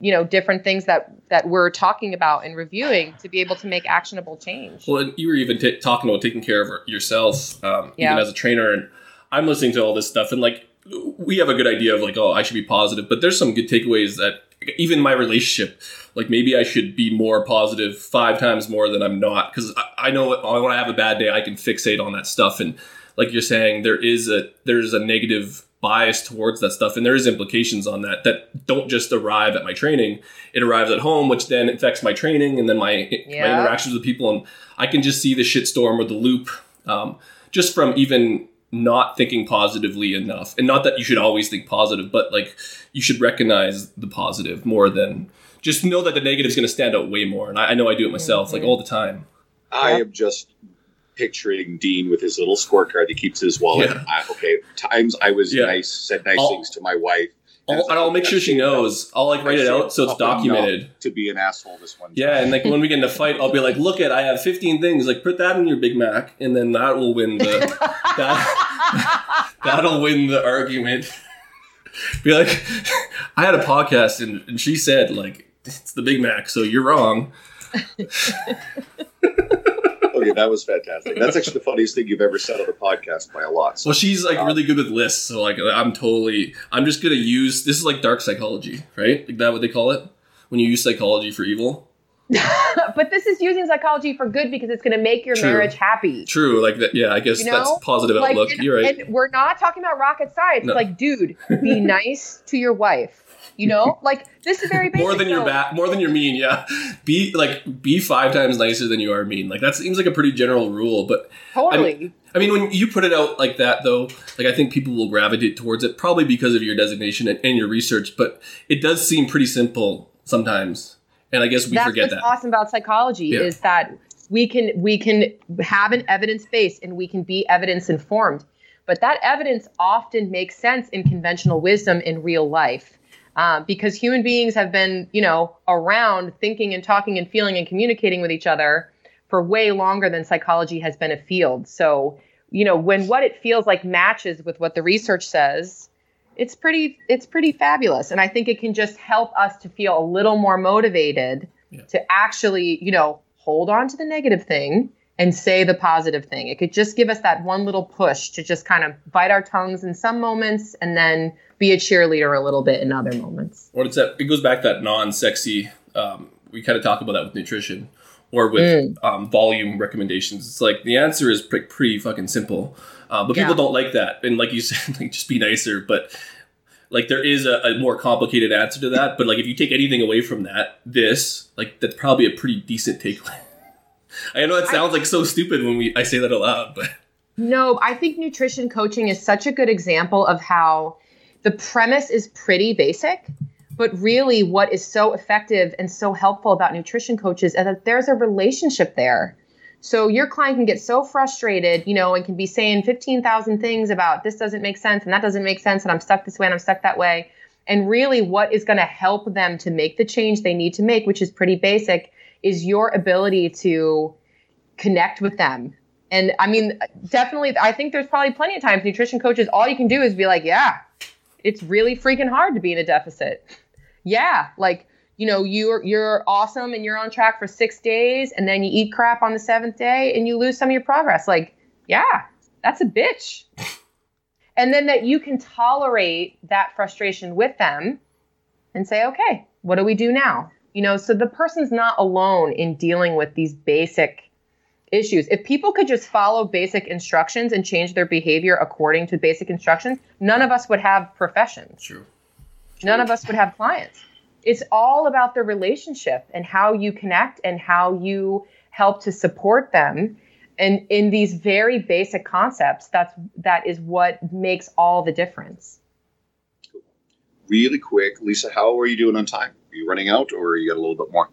you know different things that that we're talking about and reviewing to be able to make actionable change Well, you were even t- talking about taking care of yourself, um, Yeah. even as a trainer. And I'm listening to all this stuff, and like we have a good idea of like, oh, I should be positive, but there's some good takeaways that even my relationship, like maybe I should be more positive five times more than I'm not, because I, I know when I have a bad day, I can fixate on that stuff, and like you're saying, there is a there's a negative bias towards that stuff and there is implications on that that don't just arrive at my training it arrives at home which then affects my training and then my my interactions with people and i can just see the shitstorm or the loop um, just from even not thinking positively enough and not that you should always think positive but like you should recognize the positive more than just know that the negative is going to stand out way more and I, I know i do it myself like Mhm. all the time I Yeah. am just picturing Dean with his little scorecard. He keeps his wallet. Yeah. I, okay, times I was Yeah. nice, said nice I'll- things to my wife, I'll, and I'll make sure she knows. I'll like write it out so it's documented. To be an asshole this one. Yeah, and like when we get in a fight, I'll be like, "Look at, I have 15 things. Like put that in your Big Mac, and then that will win the that that'll win the argument." Be like, I had a podcast and, and she said like it's the Big Mac, so you're wrong. okay, that was fantastic. That's actually the funniest thing you've ever said on the podcast by a lot. So, well, she's like um, really good with lists, so like I'm totally. I'm just gonna use this is like dark psychology, right? Like that what they call it when you use psychology for evil. but this is using psychology for good because it's going to make your True. marriage happy. True, like that. Yeah, I guess you know? that's positive like, outlook. And, You're right. And we're not talking about rocket science. No. It's like, dude, be nice to your wife. You know, like this is very basic. more than your bad, more than you're mean. Yeah, be like be five times nicer than you are mean. Like that seems like a pretty general rule, but totally. I mean, I mean, when you put it out like that, though, like I think people will gravitate towards it, probably because of your designation and, and your research. But it does seem pretty simple sometimes, and I guess we That's forget what's that. Awesome about psychology yeah. is that we can we can have an evidence base and we can be evidence informed, but that evidence often makes sense in conventional wisdom in real life uh, because human beings have been, you know, around thinking and talking and feeling and communicating with each other for way longer than psychology has been a field. So, you know, when what it feels like matches with what the research says, it's pretty it's pretty fabulous and I think it can just help us to feel a little more motivated yeah. to actually, you know, hold on to the negative thing and say the positive thing. It could just give us that one little push to just kind of bite our tongues in some moments and then be a cheerleader a little bit in other moments. Or it's that it goes back that non-sexy. Um, we kind of talk about that with nutrition or with mm. um, volume recommendations. It's like the answer is pretty, pretty fucking simple, uh, but people yeah. don't like that. And like you said, like just be nicer. But like there is a, a, more complicated answer to that. But like if you take anything away from that, this like that's probably a pretty decent takeaway. I know it sounds I, like so stupid when we I say that aloud, but no, I think nutrition coaching is such a good example of how the premise is pretty basic, but really what is so effective and so helpful about nutrition coaches is that there's a relationship there. So your client can get so frustrated, you know, and can be saying 15,000 things about this doesn't make sense and that doesn't make sense and I'm stuck this way and I'm stuck that way. And really what is going to help them to make the change they need to make, which is pretty basic, is your ability to connect with them. And I mean, definitely, I think there's probably plenty of times nutrition coaches, all you can do is be like, yeah, it's really freaking hard to be in a deficit. Yeah, like you know you're you're awesome and you're on track for six days, and then you eat crap on the seventh day and you lose some of your progress. Like, yeah, that's a bitch. and then that you can tolerate that frustration with them and say, okay, what do we do now? You know, so the person's not alone in dealing with these basic issues. If people could just follow basic instructions and change their behavior according to basic instructions, none of us would have professions. True. None of us would have clients. It's all about the relationship and how you connect and how you help to support them. And in these very basic concepts, that's that is what makes all the difference. Really quick, Lisa, how are you doing on time? Are you running out or you got a little bit more?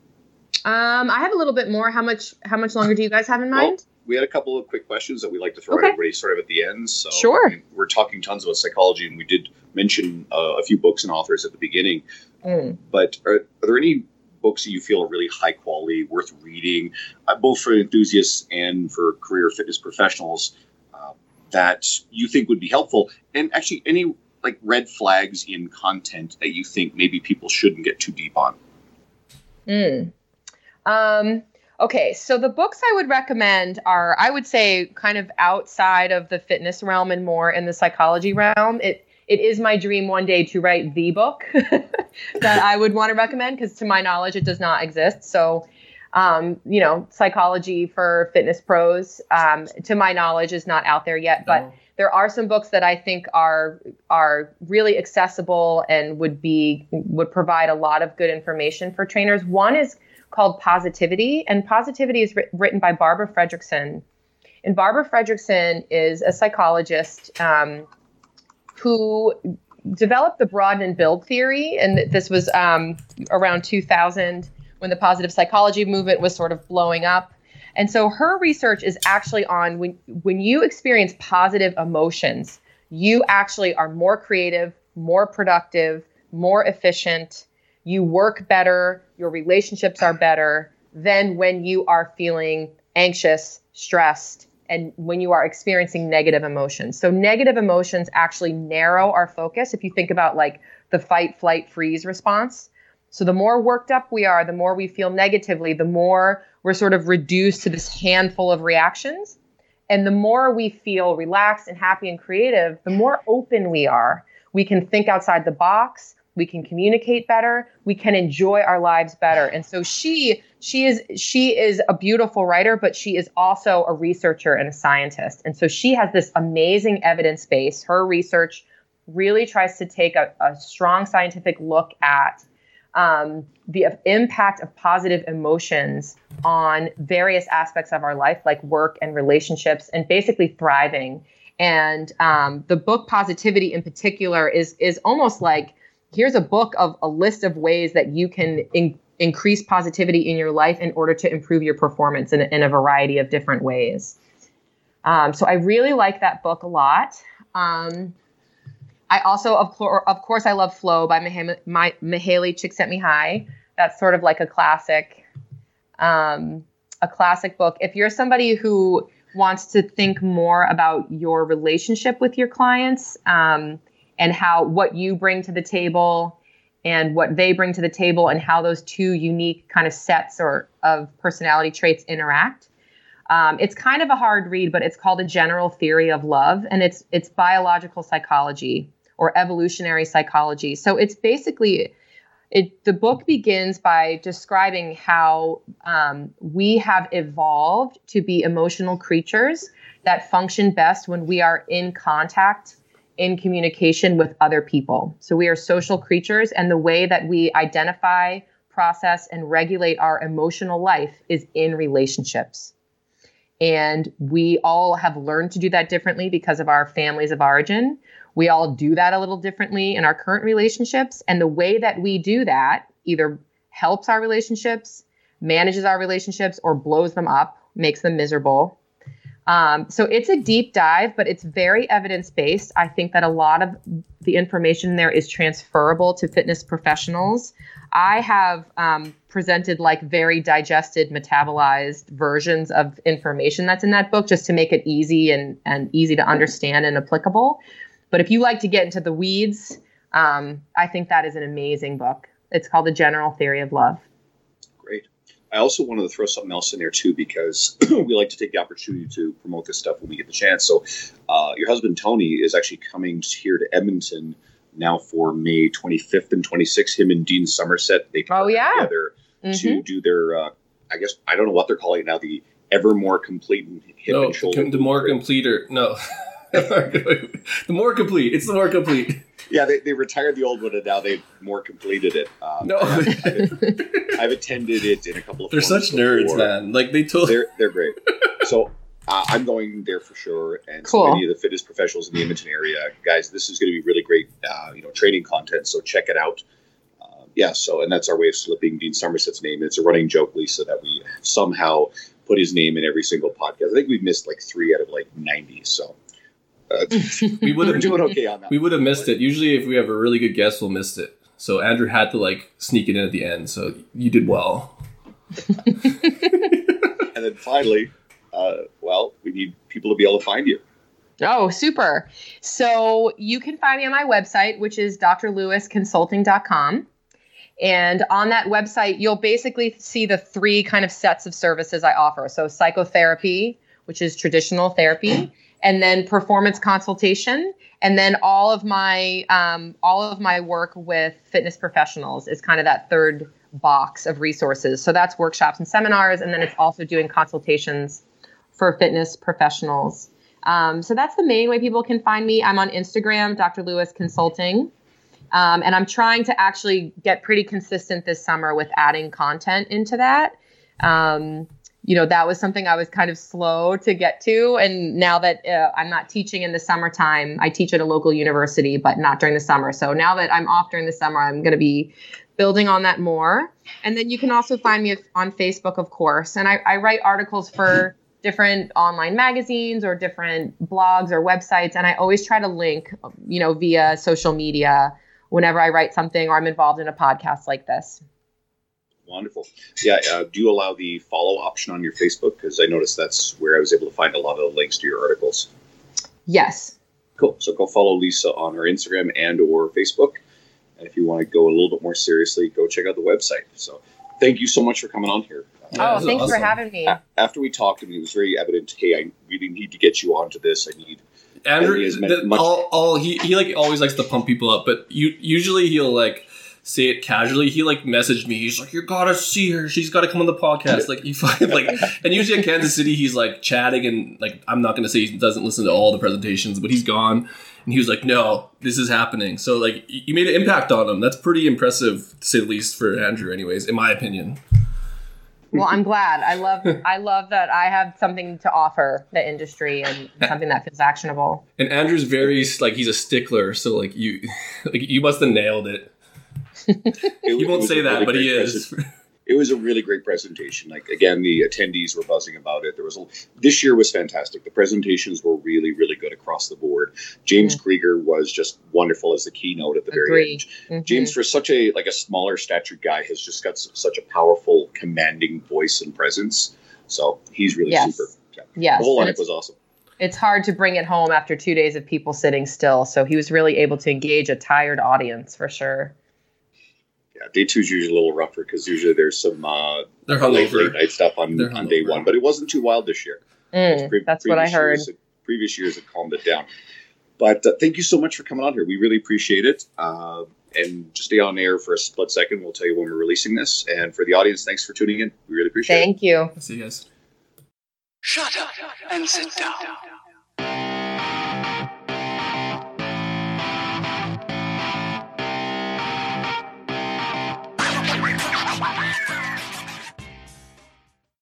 Um, I have a little bit more. How much? How much longer do you guys have in mind? Well, we had a couple of quick questions that we like to throw okay. at everybody sort of at the end. So sure, I mean, we're talking tons about psychology, and we did mention uh, a few books and authors at the beginning. Mm. But are, are, there any books that you feel are really high quality, worth reading, uh, both for enthusiasts and for career fitness professionals, uh, that you think would be helpful? And actually, any like red flags in content that you think maybe people shouldn't get too deep on? Mm. Um, okay, so the books I would recommend are, I would say, kind of outside of the fitness realm and more in the psychology realm. It it is my dream one day to write the book that I would want to recommend because, to my knowledge, it does not exist. So, um, you know, psychology for fitness pros, um, to my knowledge, is not out there yet. But there are some books that I think are are really accessible and would be would provide a lot of good information for trainers. One is called Positivity, and Positivity is written by Barbara Fredrickson. And Barbara Fredrickson is a psychologist um, who developed the broaden and build theory, and this was um, around 2000 when the positive psychology movement was sort of blowing up. And so her research is actually on when when you experience positive emotions, you actually are more creative, more productive, more efficient, you work better, your relationships are better than when you are feeling anxious, stressed, and when you are experiencing negative emotions. So, negative emotions actually narrow our focus. If you think about like the fight, flight, freeze response. So, the more worked up we are, the more we feel negatively, the more we're sort of reduced to this handful of reactions. And the more we feel relaxed and happy and creative, the more open we are. We can think outside the box. We can communicate better. We can enjoy our lives better. And so she she is she is a beautiful writer but she is also a researcher and a scientist. And so she has this amazing evidence base. Her research really tries to take a, a strong scientific look at um, the impact of positive emotions on various aspects of our life like work and relationships and basically thriving and um, the book positivity in particular is is almost like here's a book of a list of ways that you can in, increase positivity in your life in order to improve your performance in, in a variety of different ways. Um, so I really like that book a lot. Um, I also, of, of course, I love Flow by Mihaly, Mihaly Csikszentmihalyi. That's sort of like a classic, um, a classic book. If you're somebody who wants to think more about your relationship with your clients, um, and how what you bring to the table and what they bring to the table and how those two unique kind of sets or of personality traits interact. Um, it's kind of a hard read, but it's called a general theory of love, and it's it's biological psychology or evolutionary psychology. So it's basically it. The book begins by describing how um, we have evolved to be emotional creatures that function best when we are in contact in communication with other people. So we are social creatures, and the way that we identify, process, and regulate our emotional life is in relationships. And we all have learned to do that differently because of our families of origin. We all do that a little differently in our current relationships. And the way that we do that either helps our relationships, manages our relationships, or blows them up, makes them miserable. Um, so it's a deep dive, but it's very evidence based. I think that a lot of the information there is transferable to fitness professionals. I have um, presented like very digested, metabolized versions of information that's in that book just to make it easy and, and easy to understand and applicable. But if you like to get into the weeds, um, I think that is an amazing book. It's called The General Theory of Love. I also wanted to throw something else in there too because we like to take the opportunity to promote this stuff when we get the chance. So, uh, your husband Tony is actually coming here to Edmonton now for May 25th and 26th. Him and Dean Somerset they oh yeah together mm-hmm. to do their uh, I guess I don't know what they're calling it now the ever more complete hip no, and shoulder. The more complete or no. the more complete. It's the more complete. Yeah, they, they retired the old one and now they've more completed it. Um, no, I've, I've, I've, attended it in a couple of. They're such nerds, before. man. Like they told. They're they're great. So uh, I'm going there for sure, and cool. so many of the fitness professionals in the Edmonton area, guys. This is going to be really great, uh, you know, training content. So check it out. Uh, yeah. So, and that's our way of slipping Dean Somerset's name. It's a running joke, Lisa, that we somehow put his name in every single podcast. I think we've missed like three out of like 90. So we would have doing okay on that. We would have missed it. Usually, if we have a really good guest, we'll miss it. So Andrew had to like sneak it in at the end. So you did well. and then finally, uh, well, we need people to be able to find you. Oh, super. So you can find me on my website, which is drlewisconsulting.com. And on that website, you'll basically see the three kind of sets of services I offer. So psychotherapy, which is traditional therapy and then performance consultation and then all of my um, all of my work with fitness professionals is kind of that third box of resources. So that's workshops and seminars and then it's also doing consultations for fitness professionals. Um, so that's the main way people can find me. I'm on instagram dr lewis consulting. Um, and i'm trying to actually get pretty consistent this summer with adding content into that. Um, you know that was something i was kind of slow to get to. And now that uh, i'm not teaching in the summertime i teach at a local university but not during the summer. So now that i'm off during the summer i'm going to be building on that more. And then you can also find me on facebook of course. And i, I write articles for different online magazines or different blogs or websites. And i always try to link you know via social media whenever I write something or I'm involved in a podcast like this. Wonderful. Yeah. Uh, do you allow the follow option on your Facebook? Because I noticed that's where I was able to find a lot of the links to your articles. Yes. Cool. So go follow Lisa on her Instagram and or Facebook. And if you want to go a little bit more seriously, go check out the website. So thank you so much for coming on here. Yeah, oh, this is thanks for having me. A- After we talked, I mean, it was very evident. Hey, I really need to get you onto this. I need. Andrew, And he has meant the- much- all, all he, he like always likes to pump people up, but you usually he'll like say it casually. He like messaged me. He's like, "You gotta see her. She's got to come on the podcast." Like you find like, and usually in Kansas City, he's like chatting and like I'm not gonna say he doesn't listen to all the presentations, but he's gone. And he was like, "No, this is happening." So like, you made an impact on him. That's pretty impressive, to say the least, for Andrew. Anyways, in my opinion. Well, I'm glad. I love I love that I have something to offer the industry and something that feels actionable. And Andrew's very like he's a stickler, so like you, like you must have nailed it. It, He won't say that, really but he is. presen- It was a really great presentation. Like again, the attendees were buzzing about it. There was a, this year was fantastic. The presentations were really, really good across the board. James Krieger was just wonderful as the keynote at the very Agree. end. Mhm. James, for such a like a smaller statured guy, has just got s- such a powerful, commanding voice and presence. So he's really Yes. super. Yeah. Yes. The whole lineup was awesome. it's hard to bring it home after two days of people sitting still. So he was really able to engage a tired audience for sure. Yeah, day two is usually a little rougher because usually there's some uh, They're late, hungover. late night stuff on, They're on day hungover. one, but it wasn't too wild this year. Mm, Pre- that's what I heard. Years, previous years have calmed it down. But uh, thank you so much for coming on here. We really appreciate it. Uh, and just stay on air for a split second. We'll tell you when we're releasing this. And for the audience, thanks for tuning in. We really appreciate it. Thank you. See you guys. Shut up and sit down.